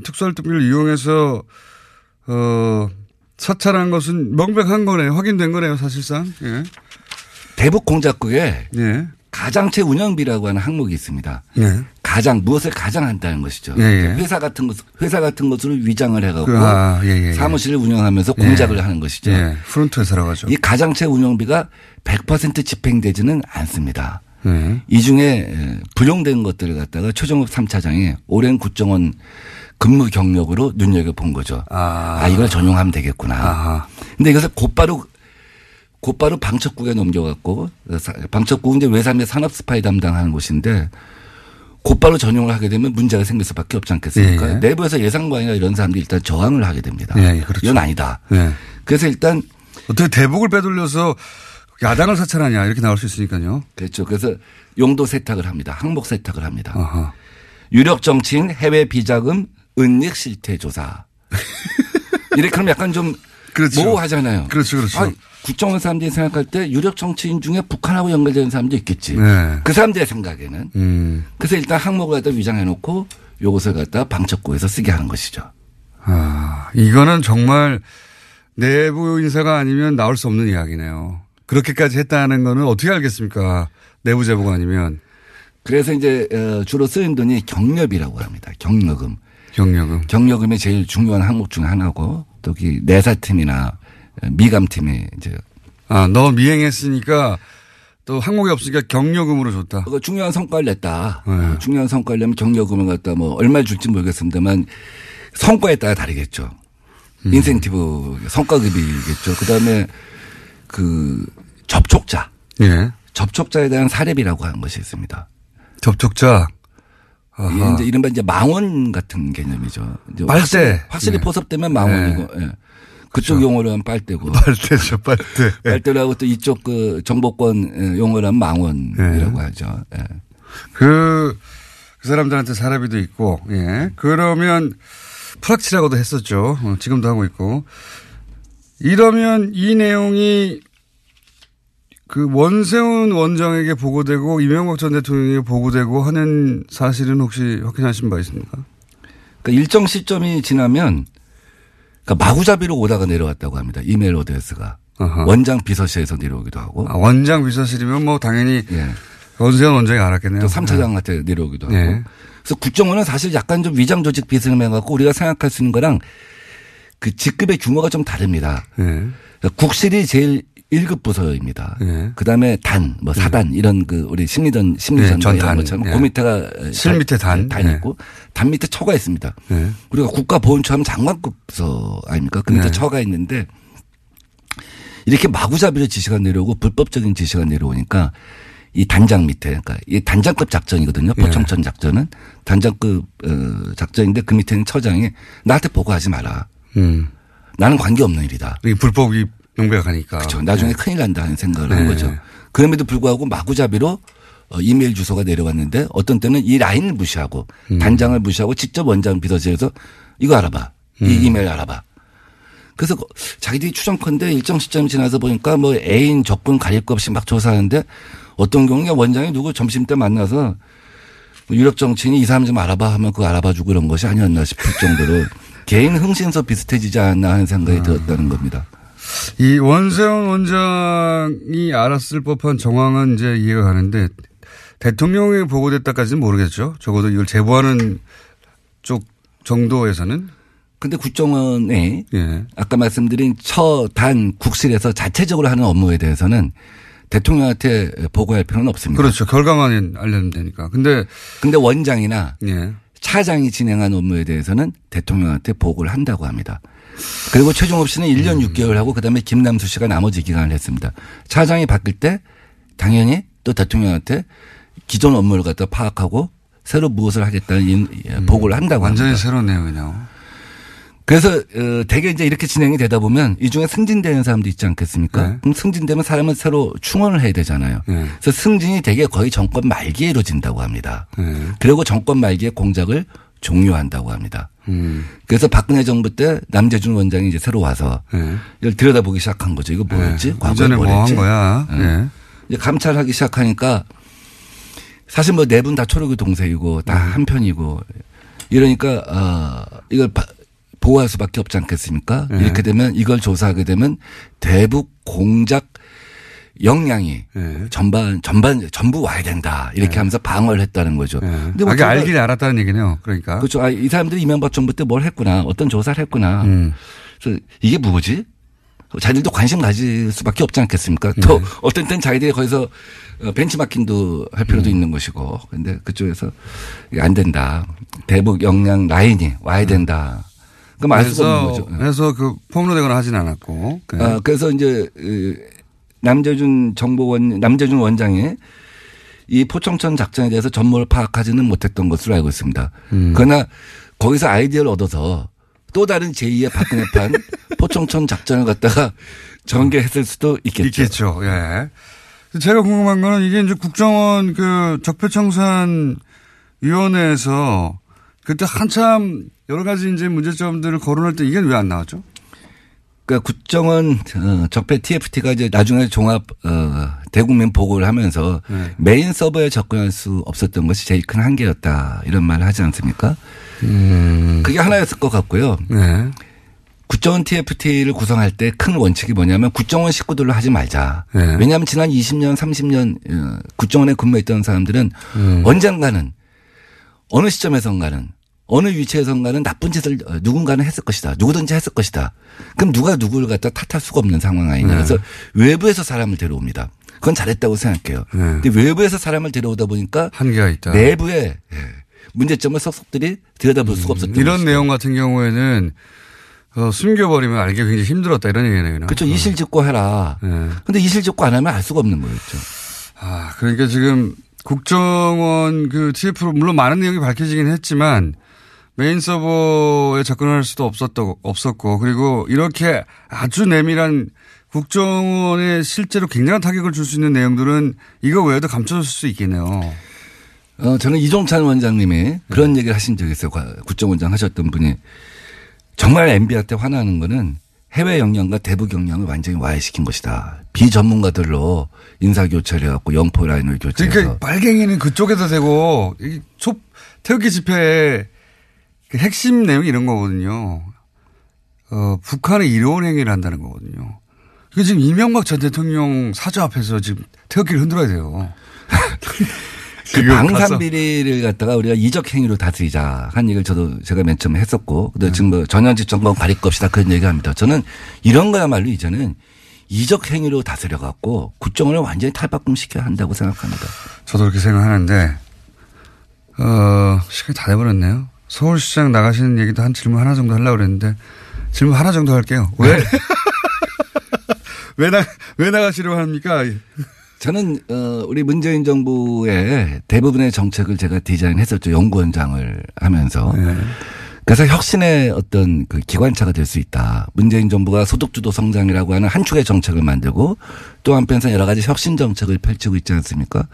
특수활동비를 이용해서 어, 사찰한 것은 명백한 거네요. 확인된 거네요, 사실상. 예. 대북 공작국에 예. 가장체 운영비라고 하는 항목이 있습니다. 네. 가장 무엇을 가장 한다는 것이죠. 예, 예. 회사 같은 것 회사 같은 것으로 위장을 해갖고 그, 아, 예, 예, 예. 사무실을 운영하면서 공작을 하는 것이죠. 예. front 회사라고 하죠. 이 가장체 운영비가 100% 집행되지는 않습니다. 네. 이 중에 불용된 것들을 갖다가 최종흡 3차장이 오랜 국정원 근무 경력으로 눈여겨 본 거죠. 아, 이걸 전용하면 되겠구나. 근데 이것을 곧바로 곧바로 방첩국에 넘겨갖고 방첩국은 이제 외삼의 산업 스파이 담당하는 곳인데 곧바로 전용을 하게 되면 문제가 생길 수밖에 없지 않겠습니까? 예, 예. 내부에서 예상관이나 이런 사람들이 일단 저항을 하게 됩니다. 예, 예, 그렇죠. 이건 아니다. 예. 그래서 일단 어떻게 대북을 빼돌려서 야당을 사찰하냐 이렇게 나올 수 있으니까요. 그렇죠. 그래서 용도 세탁을 합니다. 항목 세탁을 합니다. 아하. 유력 정치인 해외 비자금 은닉 실태 조사. 이렇게 하면 약간 좀 그렇죠. 모호하잖아요. 그렇죠, 그렇죠. 아, 국정원 사람들이 생각할 때 유력 정치인 중에 북한하고 연결되는 사람도 있겠지. 네. 그 사람들의 생각에는. 음. 그래서 일단 항목을 갖다 위장해 놓고 요것을 갖다 방첩구에서 쓰게 하는 것이죠. 아, 이거는 정말 내부 인사가 아니면 나올 수 없는 이야기네요. 그렇게까지 했다는 거는 어떻게 알겠습니까? 내부 제보가 아니면. 그래서 이제 어, 주로 쓰인 돈이 경력이라고 합니다. 경력금. 경력금. 경력금이 제일 중요한 항목 중에 하나고 또이 내사팀이나 미감팀이 이제 아, 너 미행했으니까 또 항목이 없으니까 경력금으로 줬다. 그 중요한 성과를 냈다. 네. 어, 중요한 성과를 내면 경력금을 갖다 뭐 얼마 줄지 모르겠습니다만 성과에 따라 다르겠죠. 음. 인센티브 성과급이겠죠. 그다음에 그 접촉자. 예. 접촉자에 대한 사례비라고 하는 것이 있습니다. 접촉자. 이제 이른바 이제 망원 같은 개념이죠. 이제 빨대. 확실히, 확실히 네. 포섭되면 망원이고, 예. 그쪽 용어로 하면 빨대고. 빨대죠, 빨대. 예. 빨대라고 또 이쪽 그 정보권 예, 용어로 하면 망원이라고 네. 하죠. 예. 그, 그 사람들한테 사례비도 있고, 예. 그러면 프락치라고도 했었죠. 어, 지금도 하고 있고. 이러면 이 내용이 그 원세훈 원장에게 보고되고 이명박 전 대통령에게 보고되고 하는 사실은 혹시 확인하신 바 있습니까? 그러니까 일정 시점이 지나면 그러니까 마구잡이로 오다가 내려왔다고 합니다. 이메일 어드레스가. 원장 비서실에서 내려오기도 하고. 아, 원장 비서실이면 뭐 당연히 예. 원세훈 원장이 알았겠네요. 또 3차장한테 내려오기도 하고. 예. 그래서 국정원은 사실 약간 좀 위장 조직 비스듬 해 갖고 우리가 생각할 수 있는 거랑 그 직급의 규모가 좀 다릅니다. 예. 그러니까 국실이 제일 1급 부서입니다. 예. 그 다음에 단, 뭐 사단 이런 그 우리 심리전, 심리전 예, 전단. 이런 것처럼 예. 그 밑에가 실 밑에 단. 단 예. 있고 단 밑에 처가 있습니다. 예. 우리가 국가보훈처 하면 장관급 부서 아닙니까? 그 밑에 네. 처가 있는데 이렇게 마구잡이로 지시가 내려오고 불법적인 지시가 내려오니까 이 단장 밑에 그러니까 이 단장급 작전이거든요. 예. 포청천 작전은 단장급 어, 작전인데 그 밑에는 처장이 나한테 보고하지 마라. 음. 나는 관계 없는 일이다. 이게 불법이 명백하니까. 그렇죠. 나중에 네. 큰일 난다는 생각을 한 네. 거죠. 그럼에도 불구하고 마구잡이로 어, 이메일 주소가 내려왔는데 어떤 때는 이 라인을 무시하고 음. 단장을 무시하고 직접 원장 비서실에서 이거 알아봐. 이 음. 이메일 알아봐. 그래서 그 자기들이 추정컨대 일정 시점이 지나서 보니까 뭐 애인 적군 가릴 것 없이 막 조사하는데 어떤 경우에 원장이 누구 점심 때 만나서 뭐 유력 정치인이 이 사람 좀 알아봐 하면 그거 알아봐 주고 그런 것이 아니었나 싶을 정도로 개인 흥신소 비슷해지지 않나 하는 생각이 아. 들었다는 겁니다. 이 원세훈 원장이 알았을 법한 정황은 이제 이해가 가는데 대통령이 보고됐다까지는 모르겠죠. 적어도 이걸 제보하는 쪽 정도에서는. 근데 국정원에 예. 아까 말씀드린 처단 국실에서 자체적으로 하는 업무에 대해서는 대통령한테 보고할 필요는 없습니다. 그렇죠. 결과만 알려면 되니까. 근데 근데 원장이나 예. 차장이 진행한 업무에 대해서는 대통령한테 보고를 한다고 합니다. 그리고 최종업 씨는 1년 음. 6개월 하고 그다음에 김남수 씨가 나머지 기간을 했습니다. 차장이 바뀔 때 당연히 또 대통령한테 기존 업무를 갖다 파악하고 새로 무엇을 하겠다는 인- 예, 보고를 한다고 음. 완전히 합니다. 새로운 내용이네요. 그래서 어, 대개 이제 이렇게 진행이 되다 보면 이 중에 승진되는 사람도 있지 않겠습니까? 네. 그럼 승진되면 사람은 새로 충원을 해야 되잖아요. 네. 그래서 승진이 대개 거의 정권 말기에 이루어진다고 합니다. 네. 그리고 정권 말기에 공작을 종료한다고 합니다. 음. 그래서 박근혜 정부 때 남재준 원장이 이제 새로 와서 네. 이걸 들여다보기 시작한 거죠. 이거 뭐였지? 네. 과거에 뭐한 했지? 거야. 네. 예. 이제 감찰하기 시작하니까 사실 뭐 네 분 다 초록이 동생이고 다 음. 한편이고 이러니까 아 이걸 바- 보호할 수밖에 없지 않겠습니까? 네. 이렇게 되면 이걸 조사하게 되면 대북 공작 역량이 전반 전반 전부 와야 된다 이렇게 하면서 방어를 했다는 거죠. 근데 뭐 알긴 알았다는 얘기네요. 그러니까 그렇죠. 아, 이 사람들이 이명박 정부 때 뭘 했구나, 어떤 조사를 했구나. 음. 그래서 이게 뭐지? 자기들도 관심 가질 수밖에 없지 않겠습니까? 또 네. 어떤 땐 자기들이 거기서 어, 벤치마킹도 할 필요도 있는 것이고, 근데 그쪽에서 안 된다. 대북 역량 라인이 와야 된다. 그럼 알 수가 없는 거죠. 그래서 그 폭로되거나 하진 않았고. 네. 아, 그래서 이제 그 남재준 정보원 남재준 원장이 이 포청천 작전에 대해서 전모를 파악하지는 못했던 것으로 알고 있습니다. 음. 그러나 거기서 아이디어를 얻어서 또 다른 제2의 박근혜판 포청천 작전을 갖다가 전개했을 수도 있겠죠. 있겠죠. 예. 제가 궁금한 거는 이게 이제 국정원 그 적폐청산 위원회에서 그때 한참 여러 가지 이제 문제점들을 거론할 때 이게 왜 안 나왔죠? 그러니까 국정원 어, 적폐 TFT가 이제 나중에 종합 어, 대국민 보고를 하면서 네. 메인 서버에 접근할 수 없었던 것이 제일 큰 한계였다 이런 말을 하지 않습니까? 그게 하나였을 것 같고요. 음. 네. 국정원 TFT를 구성할 때 큰 원칙이 뭐냐면 국정원 식구들로 하지 말자. 네. 왜냐하면 지난 20년, 30년 어, 국정원에 근무했던 사람들은 음. 언젠가는 어느 시점에선가는 어느 위치에선가는 나쁜 짓을 어, 누군가는 했을 것이다. 누구든지 했을 것이다. 그럼 누가 누구를 갖다 탓할 수가 없는 상황 아니냐. 네. 그래서 외부에서 사람을 데려옵니다. 그건 잘했다고 생각해요. 근데 외부에서 사람을 데려오다 보니까 한계가 있다. 내부에 예, 문제점을 속속들이 들여다볼 수가 없었던 이런 내용 같은 경우에는 어, 숨겨버리면 알기 굉장히 힘들었다 이런 얘기네요. 그렇죠. 이실 짓고 해라. 근데 이실 짓고 안 하면 알 수가 없는 거였죠. 아, 그러니까 지금 국정원 그 TF로 물론 많은 내용이 밝혀지긴 했지만 메인 서버에 접근할 수도 없었고, 없었고 그리고 이렇게 아주 내밀한 국정원에 실제로 굉장한 타격을 줄 수 있는 내용들은 이거 외에도 감춰졌을 수 있겠네요. 어, 저는 이종찬 원장님이 그런 얘기를 하신 적이 있어요. 과- 국정원장 하셨던 분이 정말 MB한테 화나는 거는 해외 역량과 대북 역량을 완전히 와해시킨 것이다. 비전문가들로 인사교체를 해갖고 영포 라인을 교체해서. 그러니까 빨갱이는 그쪽에서 되고 이 초, 태극기 집회의 그 핵심 내용이 이런 거거든요. 어, 북한의 이로운 행위를 한다는 거거든요. 이게 지금 이명박 전 대통령 사저 앞에서 지금 태극기를 흔들어야 돼요. 그. 방산 비리를 갖다가 우리가 이적 행위로 다스리자 한 얘기를 저도 제가 맨 처음에 했었고, 근데 지금 뭐 전현직 정권 가릴 겁시다 그런 얘기합니다. 저는 이런 거야말로 이제는 이적 행위로 다스려 갖고 국정원을 완전히 탈바꿈 시켜야 한다고 생각합니다. 저도 그렇게 생각하는데, 어, 시간이 다 돼버렸네요. 서울시장 나가시는 얘기도 한 질문 하나 정도 하려고 그랬는데, 질문 하나 정도 할게요. 왜? 왜 나, 왜 나가시려고 합니까? 저는 어 우리 문재인 정부의 대부분의 정책을 제가 디자인했었죠 연구원장을 하면서 그래서 혁신의 어떤 그 기관차가 될 수 있다. 문재인 정부가 소득주도 성장이라고 하는 한 축의 정책을 만들고 또 한편에서 여러 가지 혁신 정책을 펼치고 있지 않습니까?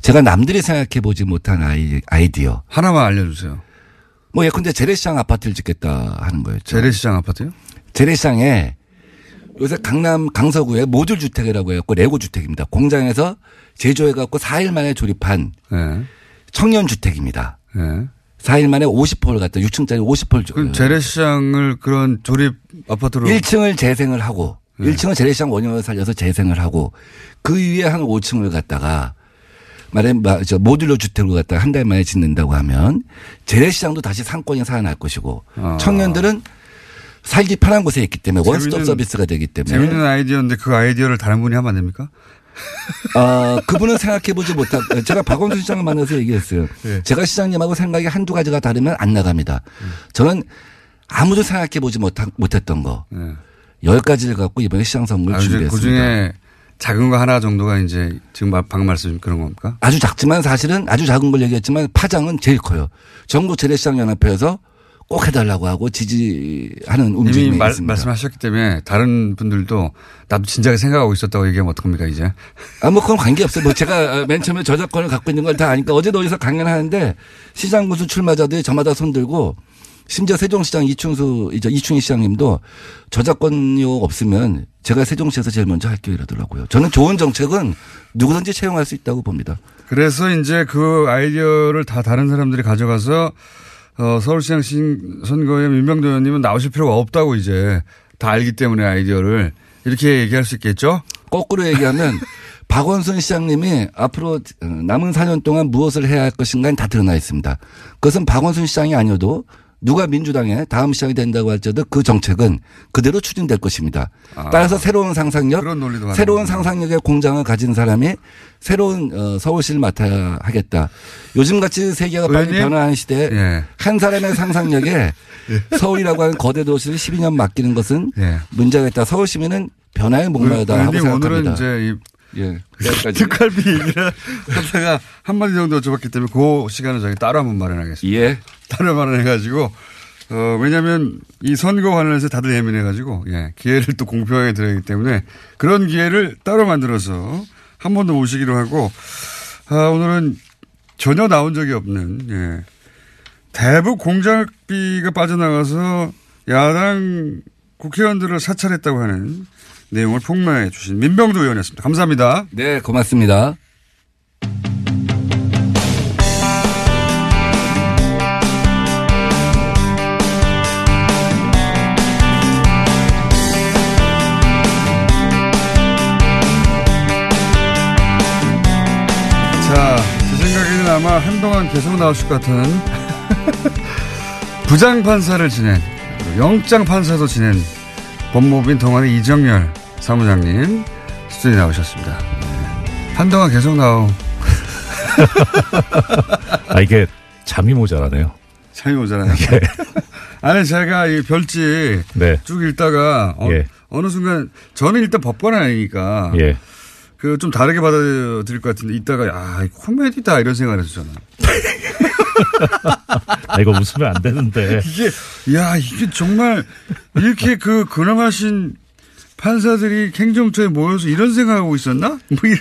제가 남들이 생각해 보지 못한 아이, 아이디어 하나만 알려주세요. 뭐 예컨대 재래시장 아파트를 짓겠다 하는 거였죠. 재래시장 아파트요? 재래시장에 요새 강남 강서구에 모듈 주택이라고 해갖고 레고 주택입니다. 공장에서 제조해갖고 4일 만에 조립한 청년 주택입니다. 네. 4일 만에 50호를 갖다 6층짜리 50호를 조. 그럼 재래시장을 그런 조립 아파트로 1층을 재생을 하고 1층은 재래시장 원형을 살려서 재생을 하고 그 위에 한 5층을 갖다가 말해 저 모듈러 주택을 갖다가 한 달 만에 짓는다고 하면 재래시장도 다시 상권이 살아날 것이고 아. 청년들은 살기 편한 곳에 있기 때문에 원스톱 서비스가 되기 때문에 재밌는 아이디어인데 그 아이디어를 다른 분이 하면 안 됩니까? 어, 그분은 생각해보지 못한, 제가 박원순 시장을 만나서 얘기했어요. 네. 제가 시장님하고 생각이 한두 가지가 다르면 안 나갑니다. 저는 아무도 생각해보지 못한, 못했던 거. 열 가지를 갖고 이번에 시장 선거를 아, 준비했습니다. 그 중에 작은 거 하나 정도가 이제 지금 마- 방금 말씀 그런 겁니까? 아주 작지만 사실은 아주 작은 걸 얘기했지만 파장은 제일 커요. 전국 재래시장 연합회에서 꼭 해달라고 하고 지지하는 움직임이 이미 말, 있습니다. 말씀하셨기 때문에 다른 분들도 나도 진작에 생각하고 있었다고 얘기하면 어떡합니까 이제? 아, 뭐 그건 관계없어요. 뭐 제가 맨 처음에 저작권을 갖고 있는 걸 다 아니까 어제도 어디서 강연하는데 시장 군수 출마자들이 저마다 손들고 심지어 세종시장 이충수, 이제 이충희 시장님도 저작권료 없으면 제가 세종시에서 제일 먼저 할게요 이러더라고요. 저는 좋은 정책은 누구든지 채용할 수 있다고 봅니다. 그래서 이제 그 아이디어를 다 다른 사람들이 가져가서 어, 서울시장 신- 선거에 민병도 의원님은 나오실 필요가 없다고 이제 다 알기 때문에 아이디어를 이렇게 얘기할 수 있겠죠? 거꾸로 얘기하면 박원순 시장님이 앞으로 어, 남은 4년 동안 무엇을 해야 할 것인가는 다 드러나 있습니다. 그것은 박원순 시장이 아니어도 누가 민주당의 다음 시장이 된다고 할지라도 그 정책은 그대로 추진될 것입니다. 아. 따라서 새로운 상상력. 새로운 상상력의 공장을 가진 사람이 새로운 어, 서울시를 맡아야 하겠다. 요즘같이 세계가 빨리 의원님? 변화하는 시대에 예. 한 사람의 상상력에 서울이라고 하는 거대 도시를 12년 맡기는 것은 예. 문제가 있다. 서울 시민은 변화에 목마르다 하고 생각합니다. 오늘은 이제 이 예. 특갈비 얘기를 하다가 한마디 정도 줘봤기 때문에 그 시간을 저희 따로 한번 마련하겠습니다. 예. 따로 마련해가지고, 어, 왜냐면 이 선거 관련해서 다들 예민해가지고, 예, 기회를 또 공평하게 드려야 하기 때문에 그런 기회를 따로 만들어서 한 번더 모시기로 하고, 아, 오늘은 전혀 나온 적이 없는, 예, 대북 공작비가 빠져나가서 야당 국회의원들을 사찰했다고 하는 내용을 폭로해 주신 민병두 의원이었습니다. 감사합니다. 네, 고맙습니다. 자, 제 생각에는 아마 한동안 계속 나오실 것 같은 부장판사를 지낸, 영장판사도 지낸 법무부인 동안의 이정열 사무장님 스튜디오에 나오셨습니다. 네. 한동안 계속 나오. 아, 이게 잠이 모자라네요. 잠이 모자라요. 아니, 제가 이 별지 네. 쭉 읽다가 어, 예. 느 순간 저는 일단 법관 아니니까 예. 그좀 다르게 받아들일 것 같은데 이따가 아, 이 코미디다 이런 생각을 저는. 아, 이거 웃으면 안 되는데. 이게 야 이게 정말 이렇게 그 근엄하신 판사들이 행정처에 모여서 이런 생각하고 있었나? 뭐 이런.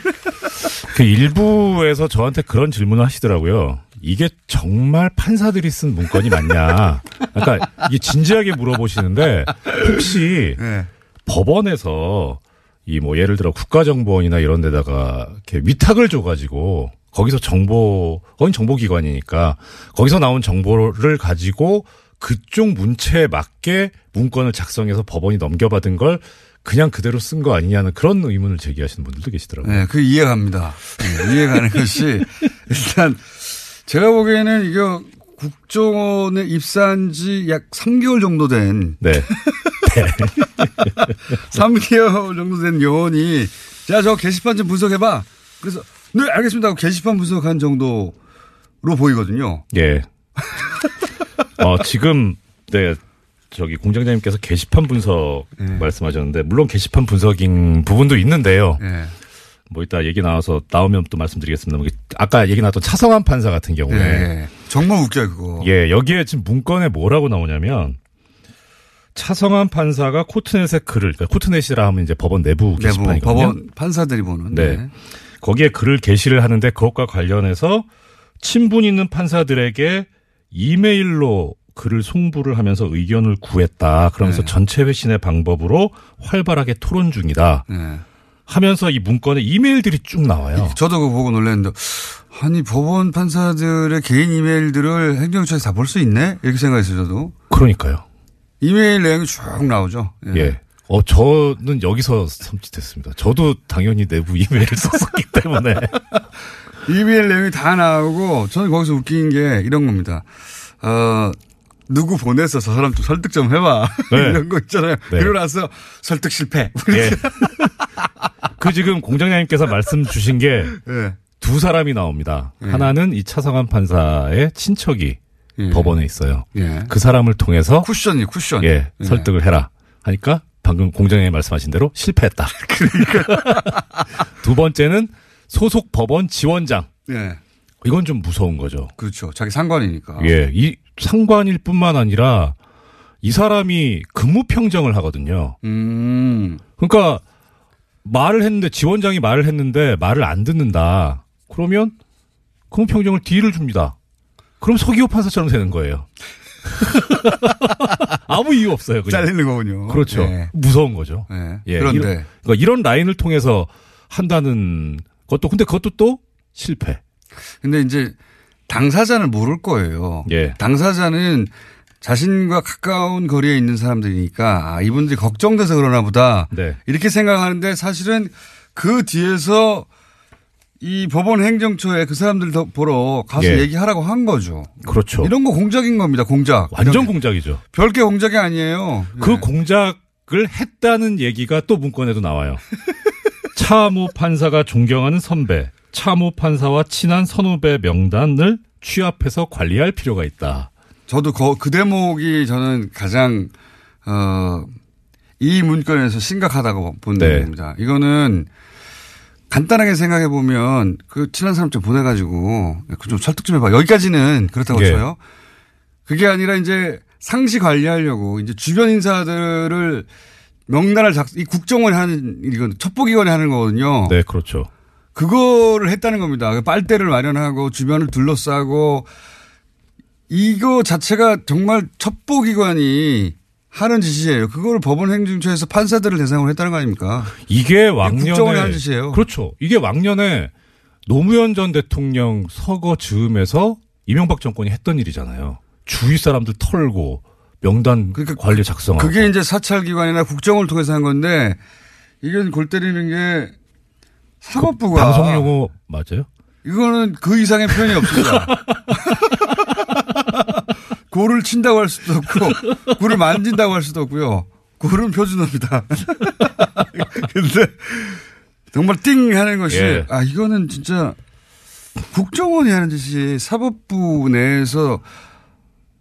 그 일부에서 저한테 그런 질문을 하시더라고요. 이게 정말 판사들이 쓴 문건이 맞냐. 그러니까 이게 진지하게 물어보시는데 혹시 네. 법원에서 이 뭐 예를 들어 국가정보원이나 이런 데다가 이렇게 위탁을 줘가지고 거기서 정보, 거긴 정보기관이니까 거기서 나온 정보를 가지고 그쪽 문체에 맞게 문건을 작성해서 법원이 넘겨받은 걸 그냥 그대로 쓴 거 아니냐는 그런 의문을 제기하시는 분들도 계시더라고요. 네, 그 이해갑니다. 네, 이해가는 것이 일단 제가 보기에는 이거 국정원에 입사한 지 약 3개월 정도 된 네. 3개월 정도 된 요원이 자, 저 게시판 좀 분석해봐. 그래서 네, 알겠습니다. 게시판 분석한 정도로 보이거든요. 예. 어, 지금, 네, 저기 공장장님께서 게시판 분석 말씀하셨는데, 물론 게시판 분석인 부분도 있는데요. 예. 뭐 이따 얘기 나와서 나오면 또 말씀드리겠습니다. 아까 얘기 나왔던 차성환 판사 같은 경우에. 예. 정말 웃겨요, 그거. 예, 여기에 지금 문건에 뭐라고 나오냐면, 차성환 판사가 코트넷에 글을, 그러니까 코트넷이라 하면 이제 법원 내부 게시판이거든요. 법원 판사들이 보는. 네. 거기에 글을 게시를 하는데 그것과 관련해서 친분 있는 판사들에게 이메일로 글을 송부를 하면서 의견을 구했다. 그러면서 네. 전체 회신의 방법으로 활발하게 토론 중이다. 네. 하면서 이 문건에 이메일들이 쭉 나와요. 저도 그거 보고 놀랐는데, 아니, 법원 판사들의 개인 이메일들을 행정처에서 다 볼 수 있네? 이렇게 생각했어요, 저도. 그러니까요. 이메일 내용이 쭉 나오죠. 예. 어, 저는 여기서 섬찟했습니다. 저도 당연히 내부 이메일을 썼었기 때문에. 이메일 내용이 다 나오고, 저는 거기서 웃긴 게 이런 겁니다. 어, 누구 보내서 저 사람 좀 설득 좀 해봐. 네. 이런 거 있잖아요. 네. 그러고 나서 설득 실패. 예. 그 지금 공장장님께서 말씀 주신 게두 예. 사람이 나옵니다. 예. 하나는 이 차성환 판사의 친척이 예. 법원에 있어요. 예. 그 사람을 통해서 쿠션이 쿠션. 예, 예. 설득을 해라 하니까 방금 공장장님 말씀하신 대로 실패했다. 그러니까. 두 번째는 소속 법원 지원장. 예. 이건 좀 무서운 거죠. 그렇죠. 자기 상관이니까. 예, 이 상관일 뿐만 아니라 이 사람이 근무 평정을 하거든요. 음. 그러니까 말을 했는데 지원장이 말을 했는데 말을 안 듣는다. 그러면 근무 평정을 D를 줍니다. 그럼 서기호 판사처럼 되는 거예요. 아무 이유 없어요. 그냥. 잘리는 거군요. 그렇죠. 예. 무서운 거죠. 예. 예, 그런데. 이런, 그러니까 이런 라인을 통해서 한다는 것도 근데 그것도 또 실패. 근데 이제 당사자는 모를 거예요. 예. 당사자는 자신과 가까운 거리에 있는 사람들이니까 아, 이분들이 걱정돼서 그러나 보다 네. 이렇게 생각하는데 사실은 그 뒤에서 이 법원 행정처에 그 사람들 더 보러 가서 예. 얘기하라고 한 거죠. 그렇죠. 이런 거 공작인 겁니다. 공작. 완전 공작이죠. 별게 공작이 아니에요. 그 네. 공작을 했다는 얘기가 또 문건에도 나와요. 차모 판사가 존경하는 선배, 차모 판사와 친한 선후배 명단을 취합해서 관리할 필요가 있다. 저도 거- 그 대목이 저는 가장 어, 이 문건에서 심각하다고 보는 네. 대목입니다. 이거는 간단하게 생각해 보면 그 친한 사람 좀 보내가지고 그좀 설득 좀 해봐. 여기까지는 그렇다고 예. 쳐요. 그게 아니라 이제 상시 관리하려고 이제 주변 인사들을 명단을 작, 이 국정원이 하는 이건 첩보기관이 하는 거거든요. 네, 그렇죠. 그거를 했다는 겁니다. 그 빨대를 마련하고 주변을 둘러싸고 이거 자체가 정말 첩보기관이 하는 짓이에요. 그거를 법원 행정처에서 판사들을 대상으로 했다는 거 아닙니까? 이게 왕년에 하는 짓이에요. 그렇죠. 이게 왕년에 노무현 전 대통령 서거 즈음에서 이명박 정권이 했던 일이잖아요. 주위 사람들 털고 명단 관리 작성하고. 그게 이제 사찰 기관이나 국정을 통해서 한 건데 이건 골 때리는 게 사법부가 방송 용어 맞아요? 이거는 그 이상의 표현이 없습니다. 골을 친다고 할 수도 없고, 골을 만진다고 할 수도 없고요. 골은 표준어입니다. 근데, 정말 띵 하는 것이, 예. 아, 이거는 진짜 국정원이 하는 짓이 사법부 내에서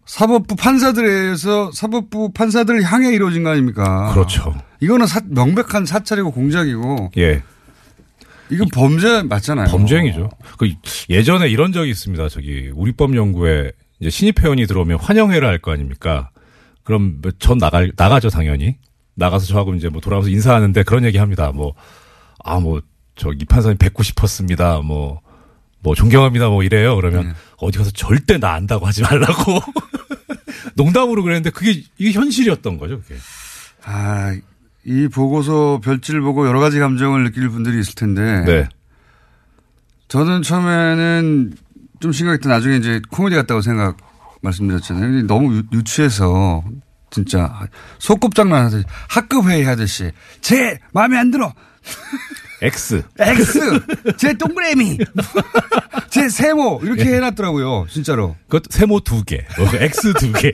사법부 판사들에 의해서 사법부 판사들을 향해 이루어진 거 아닙니까? 그렇죠. 이거는 사- 명백한 사찰이고 공작이고, 예. 이건 범죄 맞잖아요. 범죄행위죠. 그 예전에 이런 적이 있습니다. 저기 우리법 연구에 이제 신입 회원이 들어오면 환영회를 할 거 아닙니까? 그럼 뭐전 나갈 나가죠 당연히 나가서 저하고 이제 뭐 돌아가면서 인사하는데 그런 얘기 합니다. 뭐 아 뭐 저이 판사님 뵙고 싶었습니다. 뭐뭐 존경합니다. 뭐 이래요. 그러면 어디 가서 절대 나 안다고 하지 말라고 농담으로 그랬는데 그게 이게 현실이었던 거죠. 그게. 아, 이 보고서 별지를 보고 여러 가지 감정을 느낄 분들이 있을 텐데. 네. 저는 처음에는 좀 심각했던 나중에 이제 코미디 같다고 생각 말씀드렸잖아요. 너무 유, 유치해서 진짜 소꿉장난 하듯이 학급 회의 하듯이 제 마음에 안 들어. X. X. 제 동그라미. 제 세모. 이렇게 예. 해놨더라고요. 진짜로. 그 세모 두 개. 뭐 X 두 개.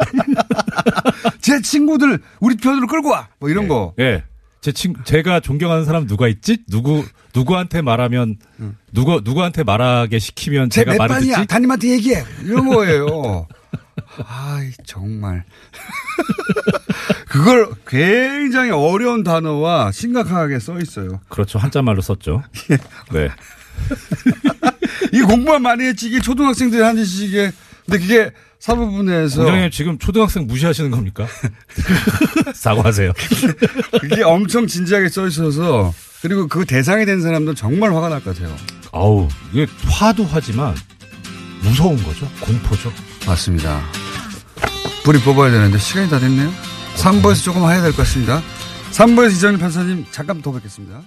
제 친구들 우리 편으로 끌고 와. 뭐 이런 거. 예. 제 친, 제가 존경하는 사람 누가 있지? 누구, 누구한테 말하면, 누구, 누구한테 말하게 시키면 제가 말을. 듣지? 담임한테 얘기해. 이런 거예요. 아이, 정말. 그걸 굉장히 어려운 단어와 심각하게 써 있어요. 그렇죠. 한자말로 썼죠. 네. 이 공부만 많이 했지 이게 초등학생들이 하는 짓이 이게 근데 그게 사법부 내에서 공장님 지금 초등학생 무시하시는 겁니까? 사과하세요. 그게 엄청 진지하게 써 있어서 그리고 그 대상이 된 사람들 정말 화가 날 것 같아요. 아우, 이게 화도 하지만 무서운 거죠. 공포죠. 맞습니다. 불이 뽑아야 되는데 시간이 다 됐네요. 3부에서 조금 해야 될 것 같습니다. 3부에서 이정일 판사님 잠깐 더 뵙겠습니다.